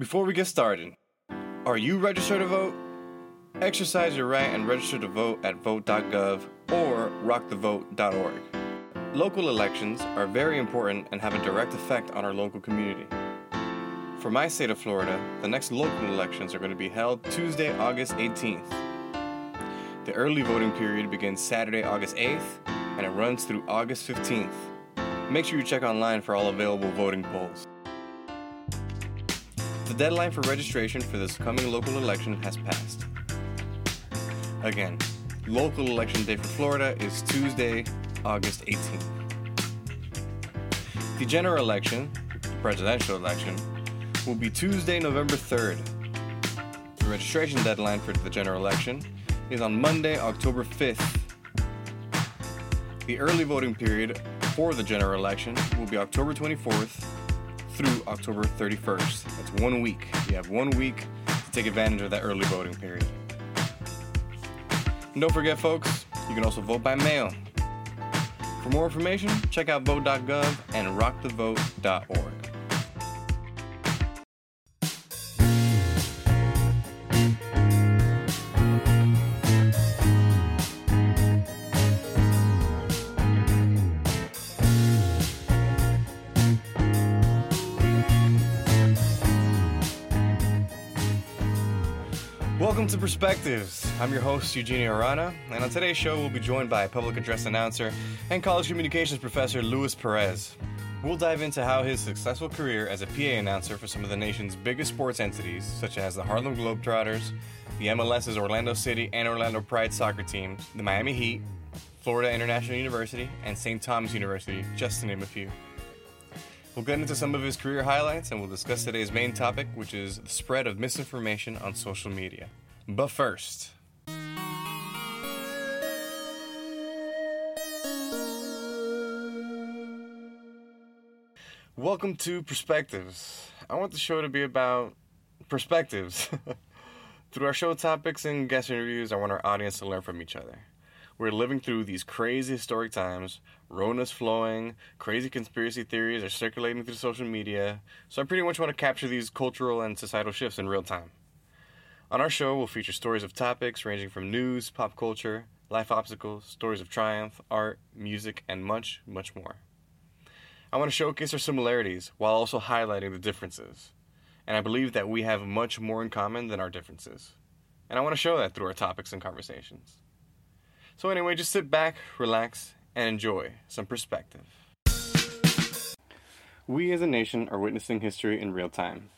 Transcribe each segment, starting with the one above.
Before we get started, are you registered to vote? Exercise your right and register to vote at vote.gov or rockthevote.org. Local elections are very important and have a direct effect on our local community. For my state of Florida, the next local elections are going to be held Tuesday, August 18th. The early voting period begins Saturday, August 8th, and it runs through August 15th. Make sure you check online for all available voting polls. The deadline for registration for this coming local election has passed. Again, local election day for Florida is Tuesday, August 18th. The general election, the presidential election, will be Tuesday, November 3rd. The registration deadline for the general election is on Monday, October 5th. The early voting period for the general election will be October 24th through October 31st. That's one week. You have one week to take advantage of that early voting period. And don't forget, folks, you can also vote by mail. For more information, check out vote.gov and rockthevote.org. Perspectives. I'm your host, Eugenio Arana, and on today's show, we'll be joined by public address announcer and college communications professor Luis Perez. We'll dive into how his successful career as a PA announcer for some of the nation's biggest sports entities, such as the Harlem Globetrotters, the MLS's Orlando City and Orlando Pride soccer teams, the Miami Heat, Florida International University, and St. Thomas University, just to name a few. We'll get into some of his career highlights and we'll discuss today's main topic, which is the spread of misinformation on social media. But first, welcome to Perspectives. I want the show to be about perspectives. Through our show topics and guest interviews, I want our audience to learn from each other. We're living through these crazy historic times. Rona's flowing, crazy conspiracy theories are circulating through social media, so I pretty much want to capture these cultural and societal shifts in real time. On our show, we'll feature stories of topics ranging from news, pop culture, life obstacles, stories of triumph, art, music, and much, much more. I want to showcase our similarities while also highlighting the differences. And I believe that we have much more in common than our differences. And I want to show that through our topics and conversations. So, anyway, just sit back, relax, and enjoy some perspective. We as a nation are witnessing history in real time.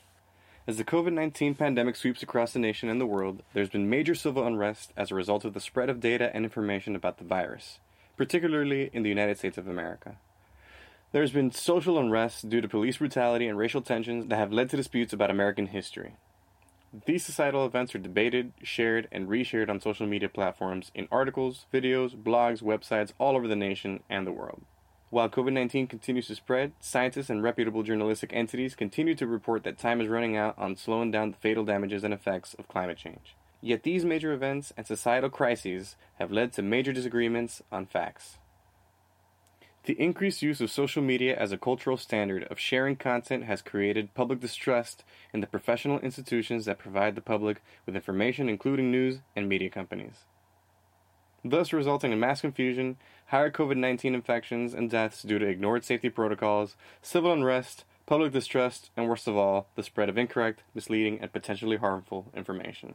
As the COVID 19 pandemic sweeps across the nation and the world, there's been major civil unrest as a result of the spread of data and information about the virus, particularly in the United States of America. There's been social unrest due to police brutality and racial tensions that have led to disputes about American history. These societal events are debated, shared, and reshared on social media platforms in articles, videos, blogs, websites all over the nation and the world. While COVID 19 continues to spread, scientists and reputable journalistic entities continue to report that time is running out on slowing down the fatal damages and effects of climate change. Yet these major events and societal crises have led to major disagreements on facts. The increased use of social media as a cultural standard of sharing content has created public distrust in the professional institutions that provide the public with information, including news and media companies thus resulting in mass confusion, higher COVID 19 infections and deaths due to ignored safety protocols, civil unrest, public distrust, and worst of all, the spread of incorrect, misleading, and potentially harmful information.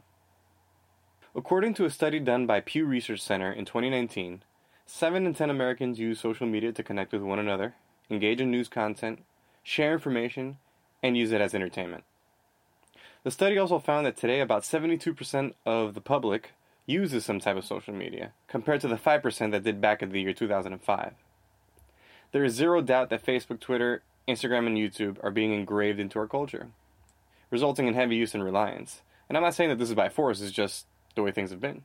According to a study done by Pew Research Center in 2019, 7 in 10 Americans use social media to connect with one another, engage in news content, share information, and use it as entertainment. The study also found that today about 72% of the public uses some type of social media, compared to the 5% that did back in the year 2005. There is zero doubt that Facebook, Twitter, Instagram, and YouTube are being engraved into our culture, resulting in heavy use and reliance. And I'm not saying that this is by force, it's just the way things have been.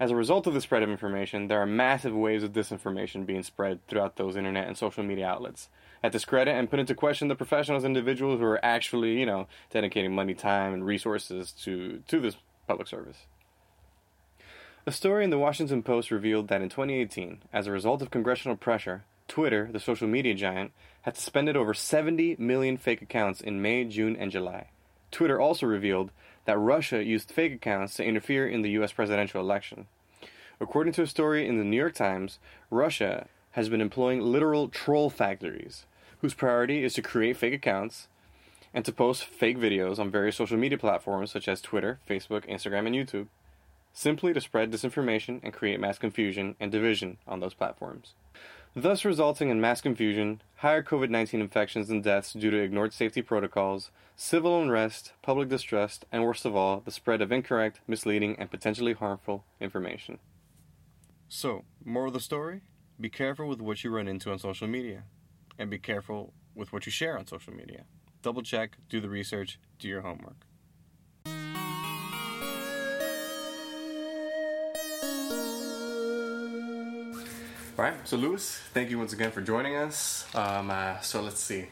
As a result of the spread of information, there are massive waves of disinformation being spread throughout those internet and social media outlets that discredit and put into question the professionals and individuals who are actually, you know, dedicating money, time, and resources to, to this public service. A story in the Washington Post revealed that in 2018, as a result of congressional pressure, Twitter, the social media giant, had suspended over 70 million fake accounts in May, June, and July. Twitter also revealed that Russia used fake accounts to interfere in the US presidential election. According to a story in the New York Times, Russia has been employing literal troll factories, whose priority is to create fake accounts and to post fake videos on various social media platforms such as Twitter, Facebook, Instagram, and YouTube, simply to spread disinformation and create mass confusion and division on those platforms thus resulting in mass confusion, higher COVID 19 infections and deaths due to ignored safety protocols, civil unrest, public distrust, and worst of all, the spread of incorrect, misleading, and potentially harmful information. So, more of the story? Be careful with what you run into on social media, and be careful with what you share on social media. Double check, do the research, do your homework. All right, so Luis, thank you once again for joining us. Um, uh, so let's see.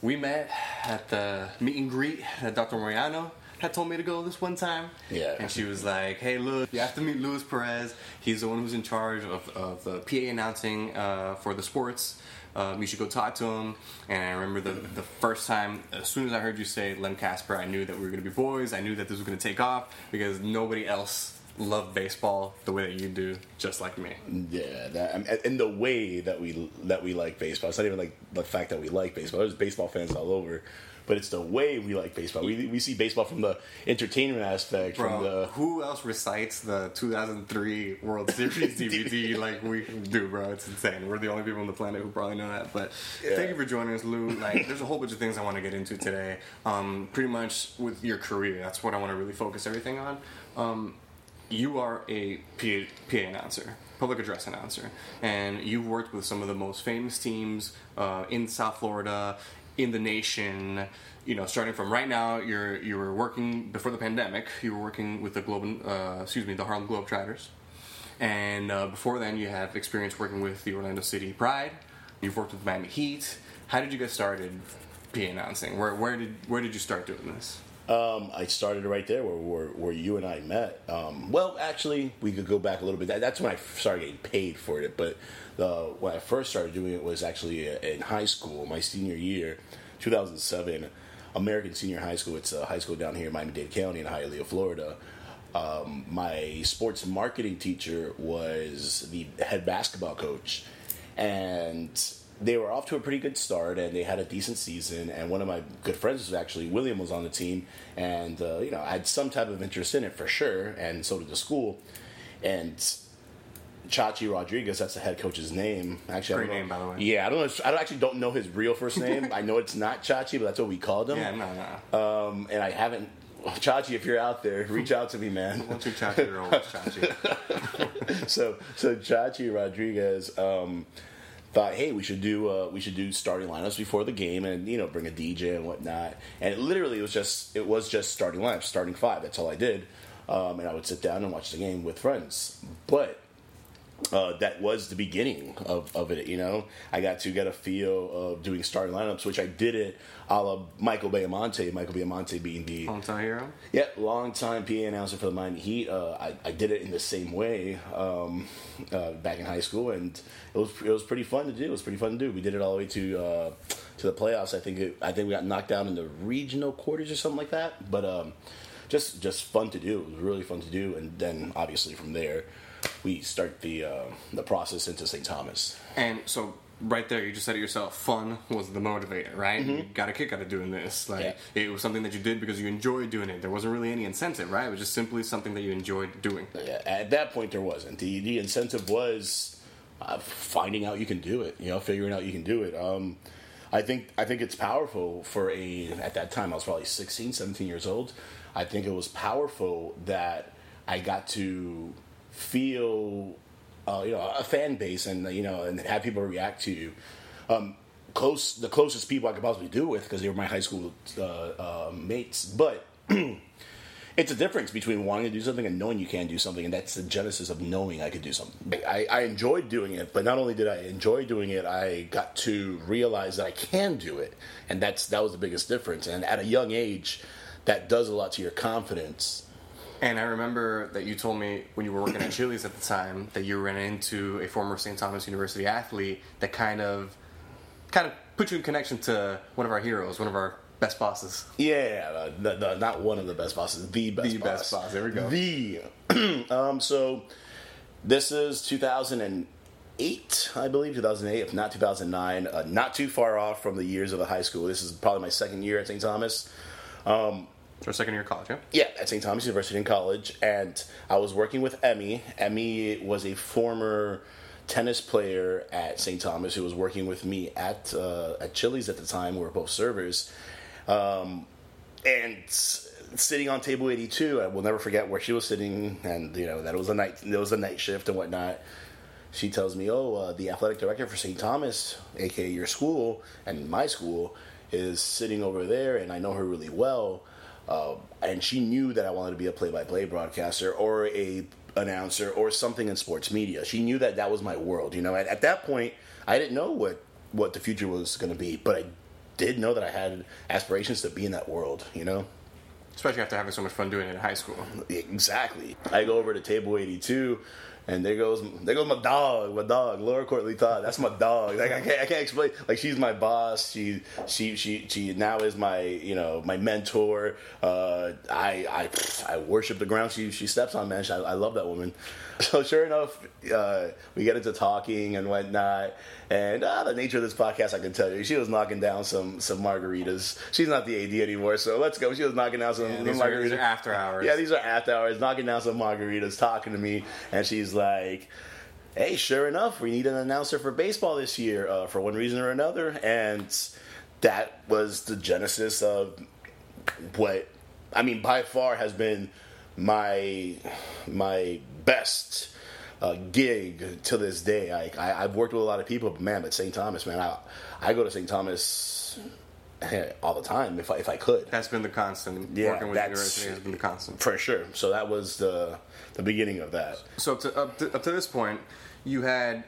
We met at the meet and greet that Dr. Moriano had told me to go this one time. Yeah. And she was like, hey, look, you have to meet Luis Perez. He's the one who's in charge of, of the PA announcing uh, for the sports. Um, you should go talk to him. And I remember the, the first time, as soon as I heard you say Len Kasper, I knew that we were going to be boys. I knew that this was going to take off because nobody else loved baseball the way that you do, just like me. Yeah, that, and the way that we that we like baseball. It's not even like the fact that we like baseball. There's baseball fans all over, but it's the way we like baseball. We, we see baseball from the entertainment aspect. Bro, from the who else recites the 2003 World Series DVD like we do, bro? It's insane. We're the only people on the planet who probably know that. But yeah. thank you for joining us, Lou. Like, there's a whole bunch of things I want to get into today. Um, pretty much with your career, that's what I want to really focus everything on. Um, you are a PA, PA, announcer, public address announcer, and you've worked with some of the most famous teams uh, in South Florida, in the nation. You know, starting from right now, you're you were working before the pandemic. You were working with the Globe, uh, excuse me, the Harlem Globetrotters, and uh, before then, you have experience working with the Orlando City Pride. You've worked with Miami Heat. How did you get started PA announcing? Where where did where did you start doing this? Um, I started right there where, where, where you and I met. Um, well, actually, we could go back a little bit. That, that's when I started getting paid for it. But when I first started doing it was actually in high school, my senior year, 2007, American Senior High School. It's a high school down here in Miami-Dade County in Hialeah, Florida. Um, my sports marketing teacher was the head basketball coach, and they were off to a pretty good start and they had a decent season. And one of my good friends was actually William was on the team, and uh, you know I had some type of interest in it for sure, and so did the school. And Chachi Rodriguez, that's the head coach's name. Actually, great name by the way. Yeah, I don't know. I actually don't know his real first name. I know it's not Chachi, but that's what we called him. Yeah, no, no. Um, and I haven't. Chachi, if you're out there, reach out to me, man. Once you Chachi, you're always Chachi. so, so Chachi Rodriguez. Um, thought, hey, we should do uh, we should do starting lineups before the game, and you know, bring a DJ and whatnot. And it literally was just it was just starting lineups, starting five. That's all I did, um, and I would sit down and watch the game with friends. But uh, that was the beginning of, of it. You know, I got to get a feel of doing starting lineups, which I did it a la Michael Baiamonte. Michael Baiamonte being the hometown hero. Yeah, long time PA announcer for the Miami Heat. Uh, I, I, did it in the same way um, uh, back in high school, and it was it was pretty fun to do. It was pretty fun to do. We did it all the way to uh, to the playoffs. I think it, I think we got knocked down in the regional quarters or something like that. But um, just just fun to do. It was really fun to do, and then obviously from there we start the uh, the process into St. Thomas. And so right there, you just said it yourself. Fun was the motivator, right? Mm-hmm. You got a kick out of doing this. Like yeah. it was something that you did because you enjoyed doing it. There wasn't really any incentive, right? It was just simply something that you enjoyed doing. Yeah, at that point, there wasn't. the The incentive was uh, finding out you can do it. You know, figuring out you can do it. Um, I think I think it's powerful for a. At that time, I was probably 16, 17 years old. I think it was powerful that I got to feel uh, you know a fan base and you know and have people react to you. Um, close the closest people I could possibly do with because they were my high school uh, uh, mates, but. it's a difference between wanting to do something and knowing you can do something, and that's the genesis of knowing I could do something. I, I, enjoyed doing it, but not only did I enjoy doing it, I got to realize that I can do it, and that's that was the biggest difference. And at a young age, that does a lot to your confidence And I remember that you told me when you were working at Chili's at the time that you ran into a former St. Thomas University athlete that kind of kind of put you in connection to one of our heroes, one of our best bosses. Yeah, the, the, not one of the best bosses, the best The boss. best boss, there we go. The um, so this is 2008, I believe, 2008, if not 2009. Uh, not too far off from the years of the high school. This is probably my second year at St. Thomas. Or second year college, yeah? Yeah, at St. Thomas University in college, and I was working with Emmy. Emmy was a former tennis player at St. Thomas who was working with me at uh, at Chili's at the time. We were both servers, um, and sitting on table eighty two. I will never forget where she was sitting, and you know that it was a night. There was a night shift and whatnot. She tells me, "Oh, uh, the athletic director for St. Thomas, aka your school and my school, is sitting over there, and I know her really well." Uh, and she knew that I wanted to be a play-by-play broadcaster or a announcer or something in sports media. She knew that that was my world. You know, at, at that point, I didn't know what what the future was going to be, but I did know that I had aspirations to be in that world. You know. Especially after having so much fun doing it in high school. Exactly. I go over to table 82, and there goes there goes my dog, my dog, Laura Courtley Todd. That's my dog. Like I can't I can't explain. Like she's my boss. She she she she now is my you know my mentor. Uh, I I I worship the ground she she steps on. Man, I, I love that woman. So sure enough, uh, we get into talking and whatnot. And uh, the nature of this podcast, I can tell you, she was knocking down some some margaritas. She's not the AD anymore, so let's go. She was knocking down some, some These are, these are margaritas. after hours. Yeah, these are after hours, knocking down some margaritas, talking to me, and she's like, "Hey, sure enough, we need an announcer for baseball this year, uh, for one reason or another." And that was the genesis of what I mean. By far, has been my my best. Uh, gig to this day. I, I I've worked with a lot of people, but man, at St. Thomas, man, I I go to St. Thomas all the time if I if I could. That's been the constant. Yeah, Working with the that's- university has been the constant. For sure. So that was the the beginning of that. So up to, up to up to this point, you had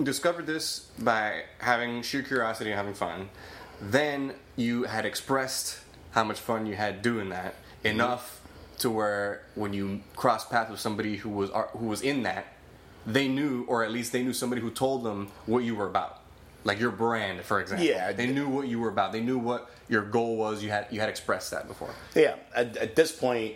discovered this by having sheer curiosity and having fun. Then you had expressed how much fun you had doing that enough to where when you cross paths with somebody who was who was in that, they knew, or at least they knew somebody who told them what you were about, like your brand, for example. Yeah. they knew what you were about. They knew what your goal was. You had you had expressed that before. Yeah. At, at this point,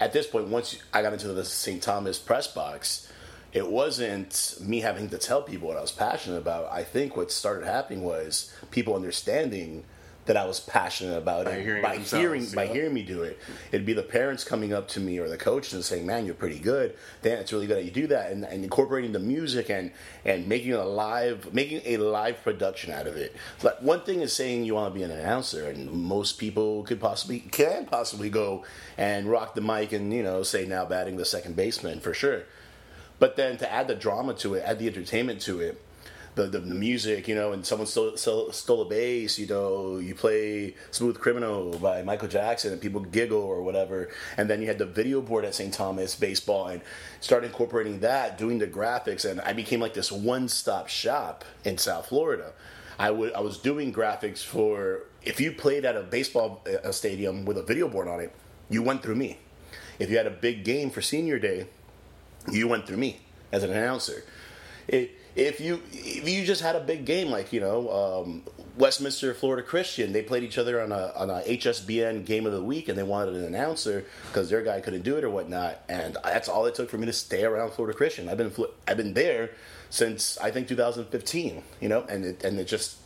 at this point, once I got into the St. Thomas press box, it wasn't me having to tell people what I was passionate about. I think what started happening was people understanding that I was passionate about By it hearing by hearing by yeah. hearing me do it. It'd be the parents coming up to me or the coach and saying, "Man, you're pretty good. Dan, it's really good that you do that." And, and incorporating the music and and making a live making a live production out of it. But one thing is saying you want to be an announcer, and most people could possibly can possibly go and rock the mic and you know say now batting the second baseman for sure. But then to add the drama to it, add the entertainment to it, the, the, music, you know, and someone stole, stole, stole a bass, you know, you play Smooth Criminal by Michael Jackson and people giggle or whatever. And then you had the video board at St. Thomas baseball and started incorporating that, doing the graphics. And I became like this one stop shop in South Florida. I would I was doing graphics for if you played at a baseball uh, stadium with a video board on it, you went through me. If you had a big game for senior day, you went through me as an announcer. It, if you if you just had a big game like you know um, Westminster Florida Christian, they played each other on a on a HSBN game of the week, and they wanted an announcer because their guy couldn't do it or whatnot, and that's all it took for me to stay around Florida Christian. I've been I've been there since I think 2015, you know, and it, and it just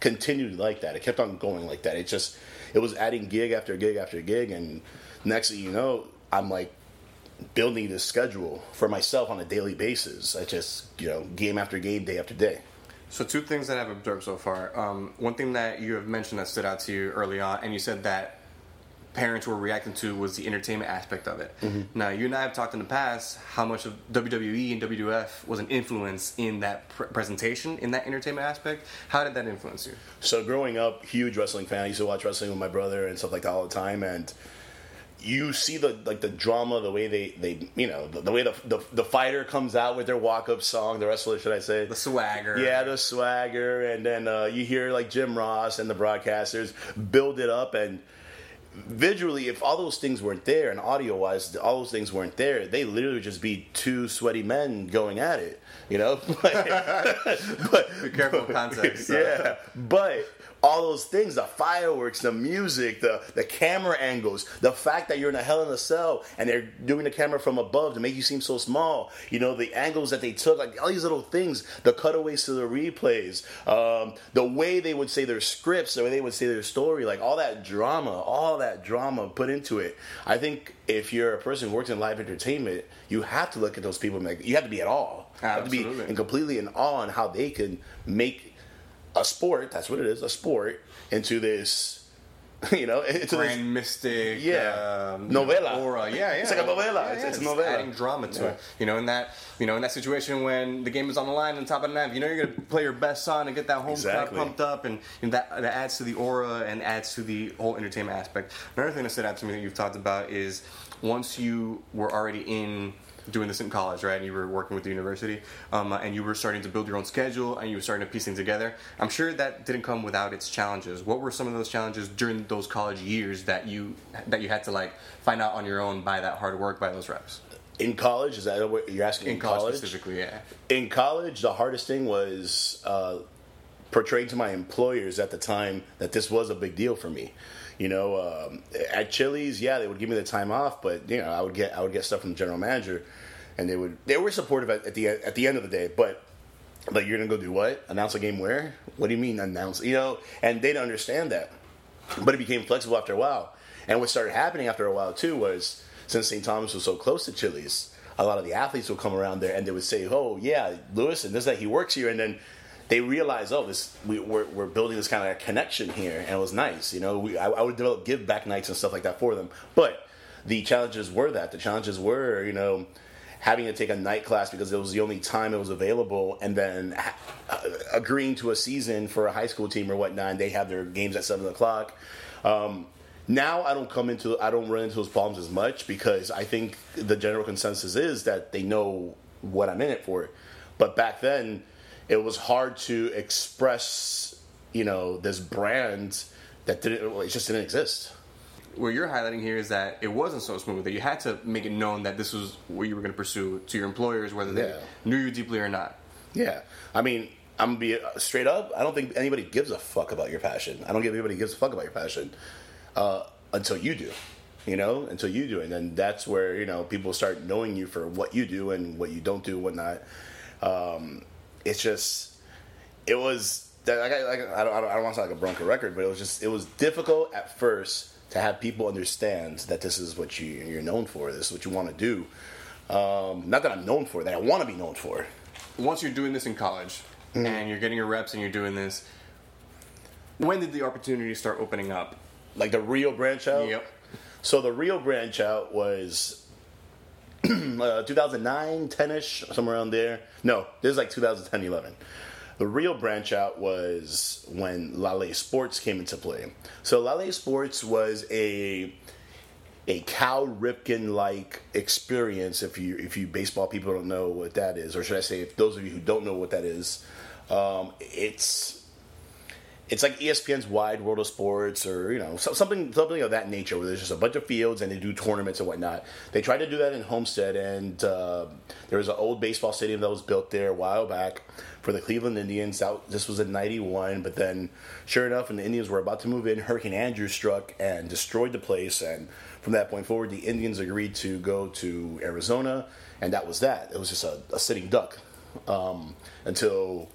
continued like that. It kept on going like that. It just it was adding gig after gig after gig, and next thing you know, I'm like building this schedule for myself on a daily basis. I just you know game after game, day after day. So two things that I've observed so far. Um, one thing that you have mentioned that stood out to you early on, and you said that parents were reacting to was the entertainment aspect of it. Now, you and I have talked in the past how much of WWE and WWF was an influence in that pr- presentation, in that entertainment aspect. How did that influence you? So growing up, huge wrestling fan. I used to watch wrestling with my brother and stuff like that all the time, and you see the like the drama, the way they they you know the, the way the, the the fighter comes out with their walk up song, the wrestler should I say The swagger. Yeah, the swagger, and then uh, you hear like Jim Ross and the broadcasters build it up, and visually, if all those things weren't there and audio wise, all those things weren't there, they literally just be two sweaty men going at it. You know, but, but Be careful context. yeah, but all those things the fireworks the music the the camera angles the fact that you're in a hell in a cell and they're doing the camera from above to make you seem so small. You know the angles that they took like all these little things the cutaways to the replays um, the way they would say their scripts the way they would say their story like all that drama all that drama put into it. I think if you're a person who works in live entertainment you have to look at those people and make, you have to be at awe. You have to be in completely in awe on how they can make a sport that's what it is a sport into this you know into this mystic, Yeah. um, Novela. aura. Yeah, yeah. It's like a novela. Yeah, It's- yeah, it's a just novela. Adding drama to Yeah. it. You know, in that you know in that situation when the game is on the line on top of the ninth, you know you're gonna play your best song and get that home Exactly. crowd pumped up, and, and that that adds to the aura and adds to the whole entertainment aspect. Another thing that stood out to me that you've talked about is once you were already in doing this in college, right? And you were working with the university, um, and you were starting to build your own schedule, and you were starting to piece things together. I'm sure that didn't come without its challenges. What were some of those challenges during those college years that you that you had to like find out on your own by that hard work, by those reps? in college is that what you're asking In college, specifically, yeah. in college, the hardest thing was uh, portraying to my employers at the time that this was a big deal for me. You know, um, at Chili's, yeah, they would give me the time off, but you know, I would get I would get stuff from the general manager, and they would they were supportive at, the at the end of the day, but. Like you're gonna go do what? Announce a game where? What do you mean announce? You know, and they didn't understand that. But it became flexible after a while. And what started happening after a while too was since St. Thomas was so close to Chili's, a lot of the athletes would come around there and they would say, "Oh yeah, Luis, and this that he works here," and then they realize, "Oh, this we, we're we're building this kind of connection here," and it was nice. You know, we, I, I would develop give back nights and stuff like that for them. But the challenges were that the challenges were, you know. Having to take a night class because it was the only time it was available, and then uh, agreeing to a season for a high school team or whatnot, they have their games at seven o'clock. Um, now I don't come into I don't run into those problems as much because I think the general consensus is that they know what I'm in it for. But back then, it was hard to express, you know, this brand that didn't it just didn't exist. What you're highlighting here is that it wasn't so smooth that you had to make it known that this was what you were going to pursue to your employers, whether they Yeah. knew you deeply or not. Yeah, I mean, I'm gonna be uh, straight up. I don't think anybody gives a fuck about your passion. I don't think anybody gives a fuck about your passion uh, until you do. You know, until you do, and then that's where you know people start knowing you for what you do and what you don't do, and whatnot. Um, it's just, it was. Like, I, like, I don't, I don't, I don't want to sound like a Bronco record, but it was just, it was difficult at first to have people understand that this is what you, you're known for. This is what you want to do. Um, not that I'm known for, that I want to be known for. Once you're doing this in college and you're getting your reps and you're doing this, when did the opportunity start opening up? like the real branch out. Yep. So the real branch out was uh, 2009, 10ish, somewhere around there. No, this is like 2010, 11. The real branch out was when Lale Sports came into play. So Lale Sports was a a Cal Ripken like experience. If you if you baseball people don't know what that is, or should I say, if those of you who don't know what that is, um, it's it's like ESPN's Wide World of Sports, or you know something something of that nature, where there's just a bunch of fields and they do tournaments and whatnot. They tried to do that in Homestead, and uh, there was an old baseball stadium that was built there a while back for the Cleveland Indians. That, this was in '91, but then, sure enough, when the Indians were about to move in, Hurricane Andrew struck and destroyed the place. And from that point forward, the Indians agreed to go to Arizona, and that was that. It was just a, a sitting duck um, until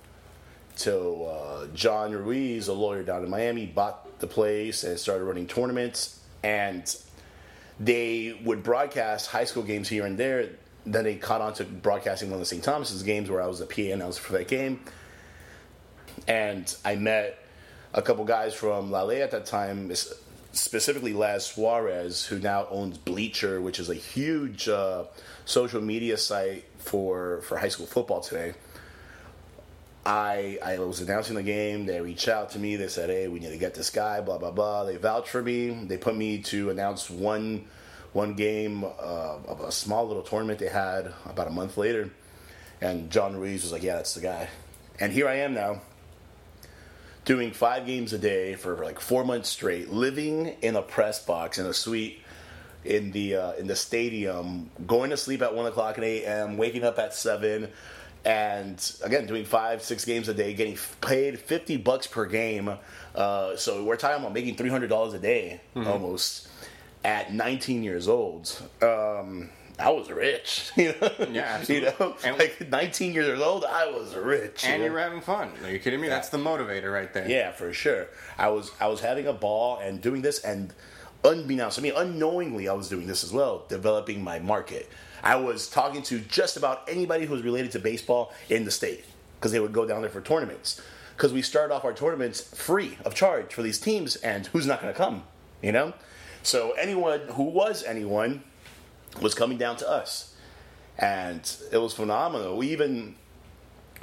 till uh, John Ruiz, a lawyer down in Miami, bought the place and started running tournaments. And they would broadcast high school games here and there. Then they caught on to broadcasting one of the St. Thomas's games where I was a PA announcer for that game. And I met a couple guys from Lale at that time, specifically Laz Suarez, who now owns Bleacher, which is a huge uh, social media site for, for high school football today. I I was announcing the game. They reached out to me. They said, "Hey, we need to get this guy." Blah blah blah. They vouched for me. They put me to announce one one game uh, of a small little tournament they had about a month later. And John Ruiz was like, "Yeah, that's the guy." And here I am now, doing five games a day for like four months straight, living in a press box in a suite in the uh, in the stadium, going to sleep at one o'clock at a.m., waking up at seven, and again doing five six games a day, getting paid fifty bucks per game. Uh, so we're talking about making three hundred dollars a day Mm-hmm. almost at 19 years old. Um, I was rich, you know. Yeah, you know, And- like 19 years old, I was rich. And you know? were having fun. Are you kidding me? That's the motivator right there. Yeah, for sure. I was I was having a ball and doing this, and unbeknownst to me, unknowingly, I was doing this as well, developing my market. I was talking to just about anybody who was related to baseball in the state because they would go down there for tournaments. Because we started off our tournaments free of charge for these teams, and who's not going to come? You know, so anyone who was anyone was coming down to us, and it was phenomenal. We even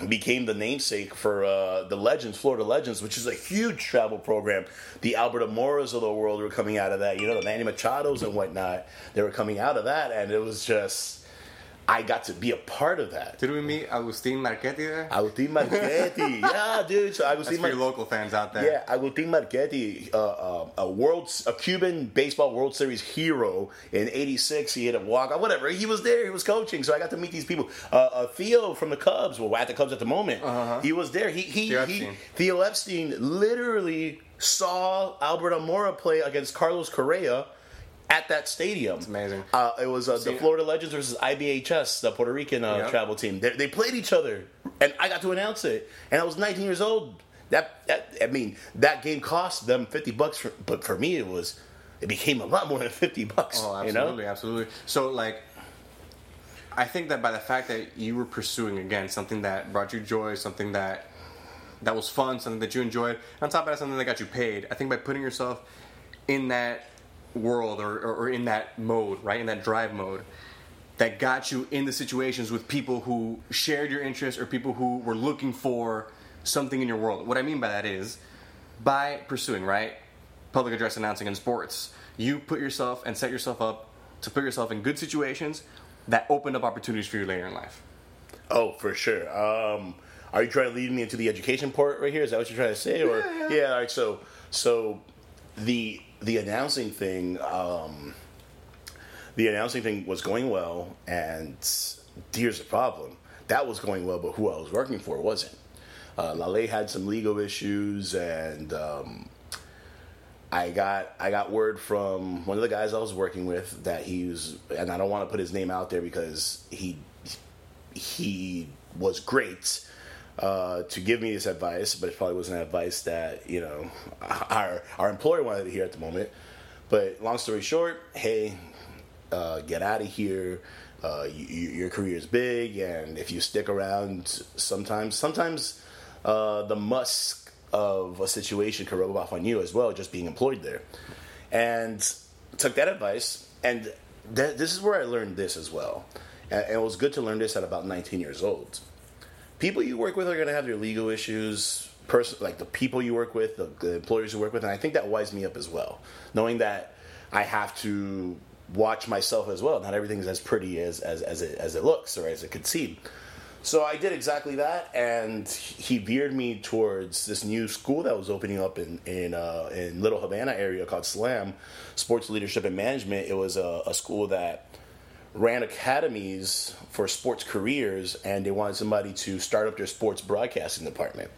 became the namesake for uh, the Legends, Florida Legends, which is a huge travel program. The Albert Almoras of the world were coming out of that. You know, the Manny Machados and whatnot. They were coming out of that, and it was just, I got to be a part of that. Did we meet Agustin Marquetti there? Agustin Marquetti, yeah, dude. So That's Agustin for Mar- local fans out there. yeah, Agustin Marquetti, uh, uh, a world, a Cuban baseball World Series hero in '86. He hit a walk, whatever. He was there. He was coaching, so I got to meet these people. Uh, uh, Theo from the Cubs, well, at the Cubs at the moment, he was there. He he Theo he, Epstein. Theo Epstein literally saw Albert Almora play against Carlos Correa. At that stadium, it's amazing. Uh, it was uh, the Florida Legends versus IBHS, the Puerto Rican uh, travel team. They, they played each other, and I got to announce it. And I was 19 years old. That, that I mean, that game cost them 50 bucks, for, but for me, it was it became a lot more than 50 bucks. Oh, you absolutely, know? absolutely. So, like, I think that by the fact that you were pursuing again something that brought you joy, something that that was fun, something that you enjoyed, on top of that, something that got you paid. I think by putting yourself in that world or, or, or in that mode, right, in that drive mode, that got you in the situations with people who shared your interests or people who were looking for something in your world. What I mean by that is by pursuing, right, public address announcing in sports, you put yourself and set yourself up to put yourself in good situations that opened up opportunities for you later in life. Oh, for sure. Um, are you trying to lead me into the education part right here? Is that what you're trying to say? Or yeah, all right. So, so the the announcing thing, um, the announcing thing was going well, and here's the problem: that was going well, but who I was working for wasn't. Uh, Lale had some legal issues, and um, I got I got word from one of the guys I was working with that he was, and I don't want to put his name out there because he he was great uh, to give me this advice, but it probably wasn't advice that you know our our employer wanted to hear at the moment. But long story short, hey, uh, get out of here. Uh, you, you, your career is big, and if you stick around, sometimes sometimes uh, the musk of a situation can rub off on you as well, just being employed there. And took that advice, and th- this is where I learned this as well. And it was good to learn this at about 19 years old. People you work with are going to have their legal issues. Person, like the people you work with, the, the employers you work with, and I think that wise me up as well, knowing that I have to watch myself as well. Not everything is as pretty as as, as it as it looks or as it could seem. So I did exactly that, and he veered me towards this new school that was opening up in in, uh, in Little Havana area called SLAM, Sports Leadership and Management. It was a, a school that ran academies for sports careers, and they wanted somebody to start up their sports broadcasting department.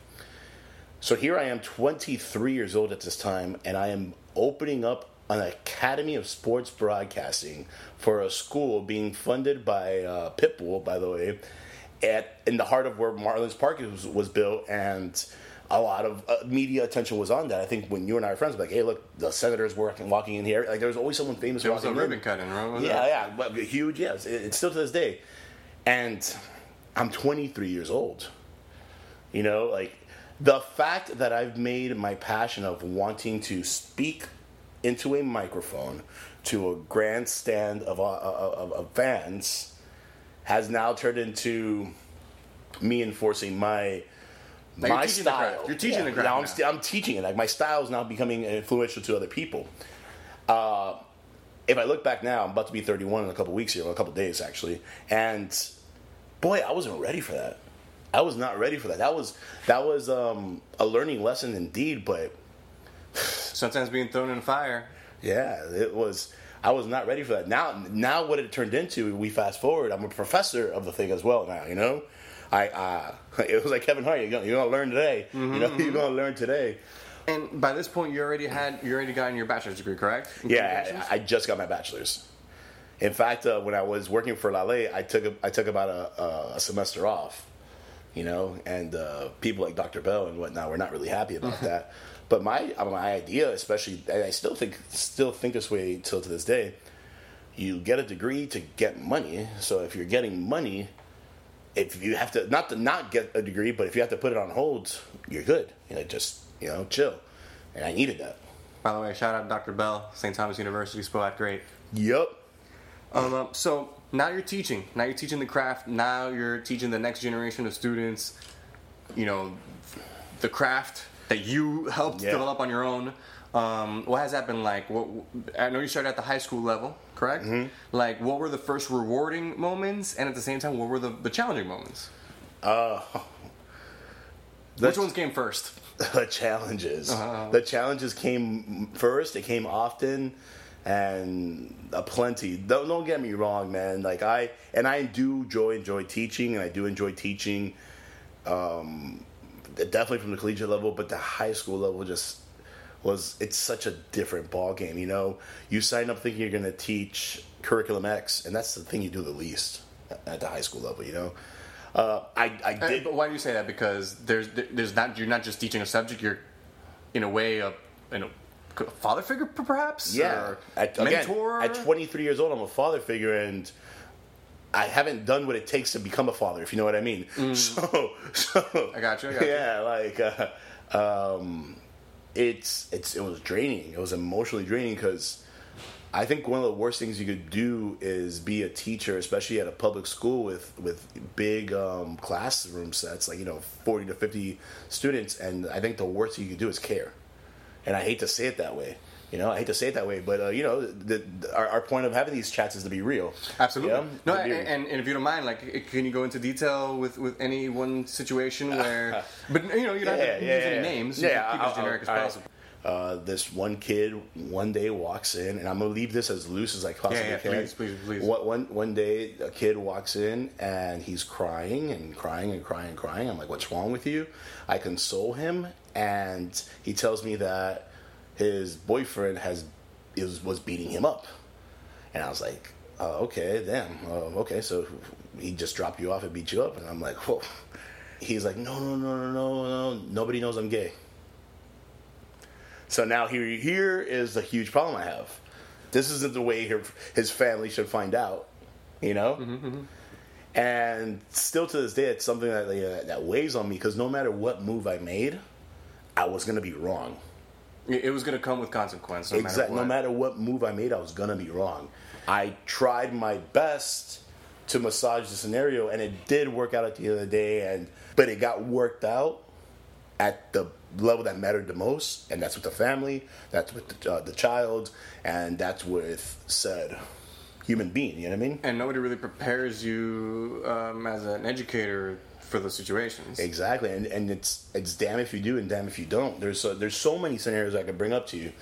So here I am, 23 years old at this time, and I am opening up an academy of sports broadcasting for a school being funded by uh, Pitbull, by the way, at in the heart of where Marlins Park was, was built, and a lot of uh, media attention was on that. I think when you and I were friends, like, hey, look, the Senators were walking in here. Like, there was always someone famous. There was a walking in. ribbon cutting, right? Yeah, yeah, but huge. Yes, it, it's still to this day, and I'm 23 years old. You know, like the fact that I've made my passion of wanting to speak into a microphone to a grandstand of, uh, of, of fans has now turned into me enforcing my Like, you're my teaching the style. craft. You're teaching the craft Now I'm, st- I'm teaching it. Like my style is now becoming influential to other people. Uh, if I look back now, I'm about to be 31 in a couple weeks here, or a couple days actually, and boy, I wasn't ready for that. I was not ready for that. That was that was um, a learning lesson indeed, but Sometimes being thrown in the fire. yeah, it was. I was not ready for that. Now, now what it turned into, we fast forward. I'm a professor of the thing as well now. You know, I uh, it was like Kevin Hart. You're gonna, you're gonna learn today. You know, you're gonna learn today. And by this point, you already had you already gotten your bachelor's degree, correct? In Yeah. I, I just got my bachelor's. In fact, uh, when I was working for Lale, I took a, I took about a, a semester off. You know, and uh, people like Dr. Bell and whatnot were not really happy about that. But my my idea, especially, and I still think still think this way till to this day. You get a degree to get money. So if you're getting money, if you have to not to not get a degree, but if you have to put it on hold, you're good. You know, just you know, chill. And I needed that. By the way, shout out to Dr. Bell, St. Thomas University, SPOAT, great. Yep. Um, uh, so now you're teaching. Now you're teaching the craft. Now you're teaching the next generation of students. You know, the craft that you helped Yeah. develop on your own. Um, what has that been like? What, I know you started at the high school level, correct? Mm-hmm. Like, what were the first rewarding moments, and at the same time, what were the, the challenging moments? Which ones came first? the challenges. Uh-huh. The challenges came first. They came often, and a plenty. Don't, don't get me wrong, man. Like I and I do enjoy enjoy teaching, and I do enjoy teaching. Um, definitely from the collegiate level, but the high school level just was. It's such a different ball game. You know, you sign up thinking you're going to teach curriculum X, and that's the thing you do the least at the high school level. You know. Uh, I, I Uh, did. But why do you say that? Because there's there's not you're not just teaching a subject. You're in a way a in a father figure, perhaps. Yeah. or At, again, at 23 years old, I'm a father figure, and I haven't done what it takes to become a father. If you know what I mean. So, so Mm. I got you, I got you. yeah, like uh, um, it's it's it was draining. It was emotionally draining because. I think one of the worst things you could do is be a teacher, especially at a public school with with big um, classroom sets, like you know, forty to fifty students. And I think the worst thing you could do is care. And I hate to say it that way, you know, I hate to say it that way, but uh, you know, the, the, our, our point of having these chats is to be real. Absolutely. Yeah? No, and, and, and if you don't mind, like, can you go into detail with, with any one situation where, but you know, you don't have to use any names. Yeah, keep I'll- as generic as I'll- possible. Uh, this one kid one day walks in, and I'm gonna leave this as loose as I possibly Yeah, yeah, can. please, please, please. One, one one day, a kid walks in and he's crying and crying and crying and crying. I'm like, "What's wrong with you?" I console him, and he tells me that his boyfriend has is was beating him up, and I was like, uh, "Okay, damn, uh, okay." So he just dropped you off and beat you up, and I'm like, "Whoa." He's like, "No, no, no, no, no, no. Nobody knows I'm gay." So now here, here is the huge problem I have. This isn't the way his family should find out, you know. And still to this day, it's something that uh, that weighs on me because no matter what move I made, I was gonna be wrong. It was going to come with consequence. No Exactly. Matter. No matter what move I made, I was gonna be wrong. I tried my best to massage the scenario, and it did work out at the end of the day. And but it got worked out at the level that mattered the most, and that's with the family, that's with the, uh, the child, and that's with said human being. You know what I mean? And nobody really prepares you um, as an educator for those situations. Exactly, and and it's it's damn if you do and damn if you don't. There's so, there's so many scenarios I could bring up to you.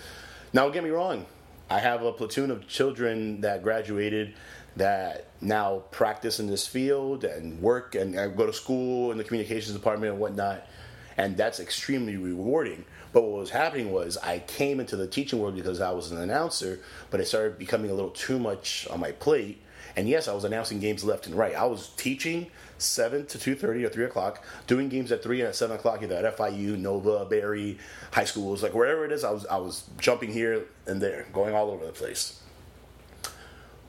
Now, get me wrong, I have a platoon of children that graduated that now practice in this field and work and uh, go to school in the communications department and whatnot, and that's extremely rewarding. But what was happening was I came into the teaching world because I was an announcer, but it started becoming a little too much on my plate. And yes, I was announcing games left and right. I was teaching seven to two thirty or three o'clock, doing games at three and at seven o'clock either at FIU, Nova, Barry, high schools, like wherever it is. I was I was jumping here and there, going all over the place.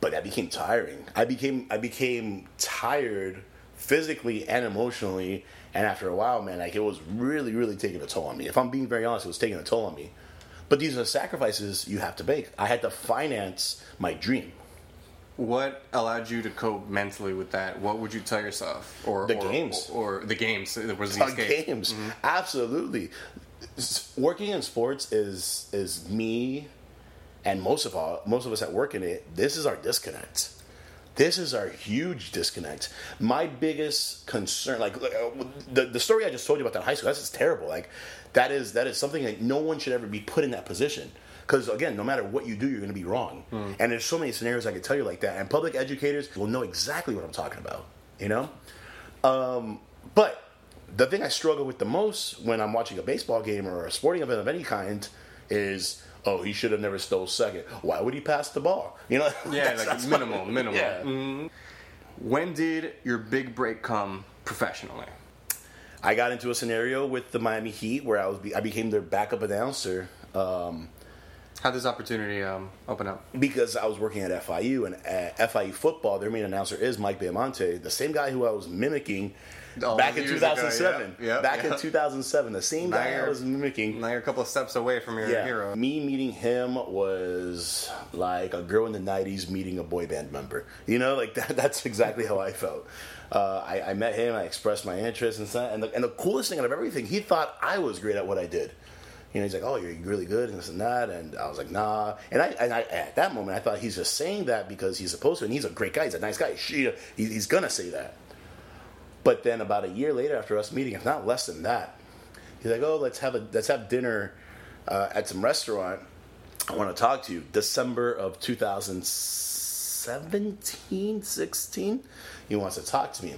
But that became tiring. I became I became tired physically and emotionally. And after a while, man, like it was really, really taking a toll on me. If I'm being very honest, it was taking a toll on me. But these are sacrifices you have to make. I had to finance my dream. What allowed you to cope mentally with that? What would you tell yourself? Or The or- games. or, the games. There was the Uh, escape. games, absolutely. S- Working in sports is is me, and most of all, most of us that work in it. This is our disconnect. this is our huge disconnect. My biggest concern, like uh, the the story I just told you about that high school, that's just terrible. Like that is that is something that no one should ever be put in that position. Because again, no matter what you do, you're going to be wrong. And there's so many scenarios I could tell you like that. And public educators will know exactly what I'm talking about. You know, um, but the thing I struggle with the most when I'm watching a baseball game or a sporting event of any kind is, oh, he should have never stole second. Why would he pass the ball? You know? Yeah, That's- like that's minimal, minimal. Yeah. Mhm. When did your big break come professionally? I got into a scenario with the Miami Heat where I was I became their backup announcer um, How did this opportunity um, open up? because I was working at FIU and at FIU football, their main announcer is Mike Baiamonte, the same guy who I was mimicking All back in years ago, 2007. yeah, yeah, back yeah. in 2007, the same Now guy I was mimicking. Now you're a couple of steps away from your hero. me meeting him was like a girl in the '90s meeting a boy band member. You know, like that, that's exactly how I felt. Uh, I, I met him. I expressed my interest and. And the, and the coolest thing out of everything, he thought I was great at what I did. You know, he's like, "Oh, you're really good," and this and that. And I was like, "Nah." And I, and I at that moment, I thought he's just saying that because he's supposed to, and he's a great guy. He's a nice guy. He, he's gonna say that. But then about a year later, after us meeting, if not less than that, he's like, "Oh, let's have a let's have dinner uh, at some restaurant. I want to talk to you." December of 2017, 16, he wants to talk to me.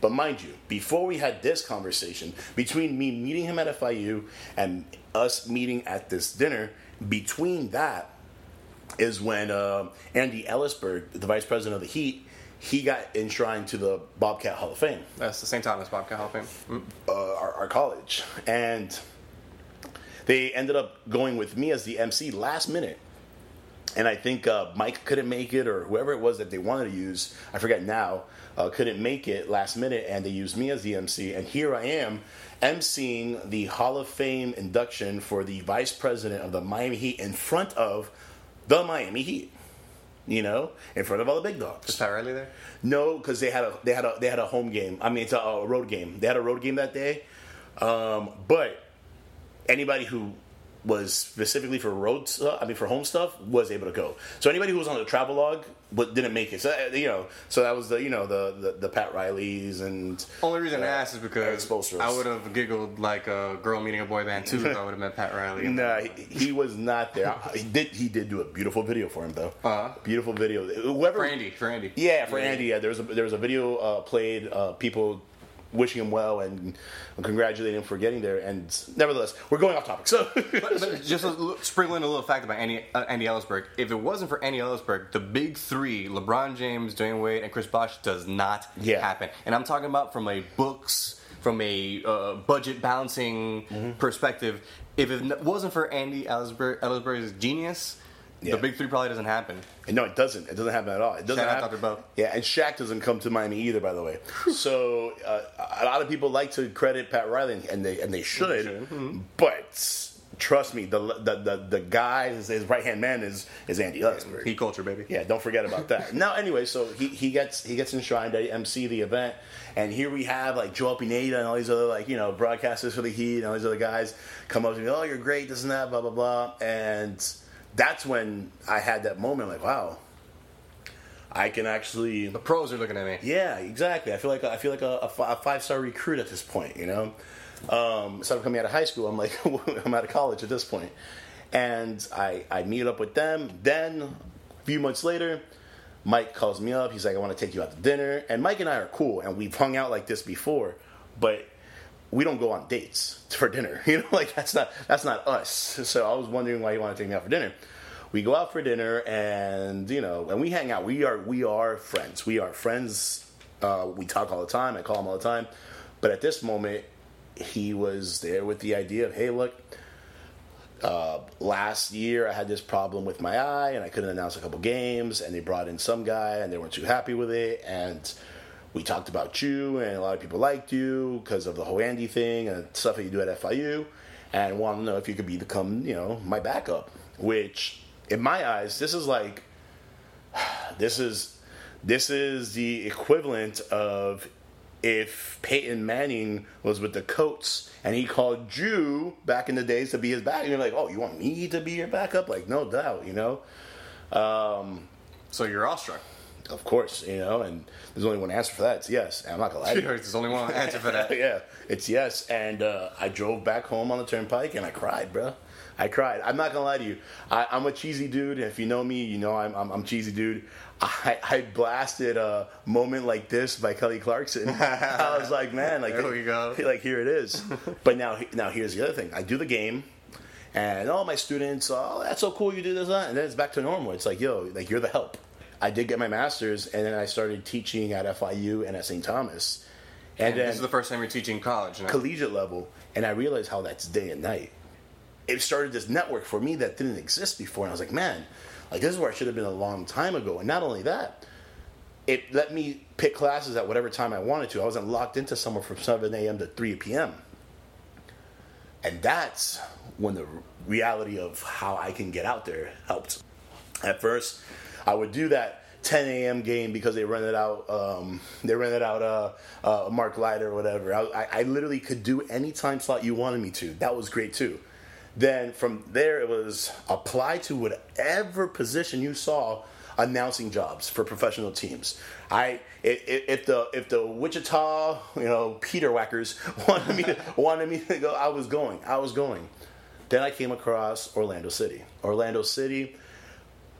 But mind you, before we had this conversation, between me meeting him at FIU and us meeting at this dinner, between that is when uh, Andy Elisburg, the vice president of the Heat, he got enshrined to the Bobcat Hall of Fame That's the same time as Bobcat Hall of Fame. Mm. uh, our, our college, and they ended up going with me as the MC last minute. And I think uh, Mike couldn't make it, or whoever it was that they wanted to use, I forget now, uh, couldn't make it last minute, and they used me as the MC. And here I am, emceeing the Hall of Fame induction for the vice president of the Miami Heat in front of the Miami Heat. You know, in front of all the big dogs. Is Pat Riley there? No, because they had a they had a they had a home game. I mean, it's a, a road game. They had a road game that day. Um, but anybody who was specifically for road stuff, I mean for home stuff, was able to go. So anybody who was on the travel log but didn't make it. So uh, you know, so that was the you know the the, the Pat Rileys and Only reason I uh, asked is because I would have giggled like a girl meeting a boy band too if I would have met Pat Riley. Nah, he, he was not there. He did he did do a beautiful video for him though. Uh-huh. Beautiful video. Whoever For Andy, for Andy. Yeah, for Andy. Yeah, there was a, there was a video uh, played. Uh, people wishing him well and congratulating him for getting there. And nevertheless, we're going off topic. So But, but just a, in a little fact about Andy, uh, Andy Elisburg. If it wasn't for Andy Elisburg, the big three, LeBron James, Dwyane Wade, and Chris Bosh, does not Yeah. happen. And I'm talking about from a books, from a uh, budget balancing Mm-hmm. perspective. If it wasn't for Andy Elisburg, Elisburg's genius, Yeah. the big three probably doesn't happen. no, it doesn't. It doesn't happen at all. It doesn't Shout out happen. Dr. Bo. Yeah, and Shaq doesn't come to Miami either, by the way. so uh, a lot of people like to credit Pat Riley, and they and they should. should. Mm-hmm. But trust me, the the the, the guy, his, his right hand man is is Andy Elisburg. Heat culture, baby. Yeah, don't forget about that. now, anyway, so he, he gets he gets enshrined to MC the event, and here we have like Joel Pineda and all these other like you know broadcasters for the Heat and all these other guys come up to me, oh, you're great, this and that, blah blah blah, and that's when I had that moment, like, wow, I can actually, The pros are looking at me. yeah, exactly. I feel like I feel like a, a five star recruit at this point, you know. Um, instead of coming out of high school, I'm like I'm out of college at this point, and I I meet up with them. Then a few months later, Mike calls me up. He's like, I want to take you out to dinner. And Mike and I are cool, and we've hung out like this before, but we don't go on dates for dinner. You know, like that's not that's not us. So I was wondering why you want to take me out for dinner. We go out for dinner, and you know, and we hang out. We are we are friends. We are friends. Uh, we talk all the time. I call him all the time. But at this moment, he was there with the idea of, hey, look, uh, last year I had this problem with my eye and I couldn't announce a couple games and they brought in some guy and they weren't too happy with it and we talked about you and a lot of people liked you because of the whole Andy thing and stuff that you do at FIU and wanted to know if you could become you know my backup which in my eyes this is like this is this is the equivalent of if Peyton Manning was with the Colts and he called you back in the days to be his back, and you're like, oh, you want me to be your backup? Like, no doubt, you know. Um, So you're awestruck. Of course, you know, and there's only one answer for that. It's yes. And I'm not gonna lie. to you. There's only one answer for that. yeah, it's yes. And uh, I drove back home on the turnpike and I cried, bro. I cried. I'm not gonna lie to you. I, I'm a cheesy dude. If you know me, you know I'm I'm, I'm cheesy dude. I, I blasted a moment like this by Kelly Clarkson. I was like, man, like There we go. like here it is. but now now here's the other thing. I do the game. And all my students, oh, that's so cool you do this, and then it's back to normal. It's like, yo, like you're the help. I did get my master's, and then I started teaching at FIU and at St. Thomas, and, And then this is the first time you're teaching college. Now. collegiate level, and I realized how that's day and night. It started this network for me that didn't exist before, and I was like, man, like this is where I should have been a long time ago. And not only that, it let me pick classes at whatever time I wanted to. I wasn't locked into somewhere from 7 a.m. to 3 p.m. And that's when the reality of how I can get out there helped. At first, I would do that 10 a.m. game because they rented out um, they rented out uh, uh, Mark Light or whatever. I, I, literally could do any time slot you wanted me to. That was great too. Then from there, it was apply to whatever position you saw announcing jobs for professional teams. I if, if the if the Wichita you know Peter Whackers wanted me to wanted me to go, I was going. I was going. Then I came across Orlando City. Orlando City,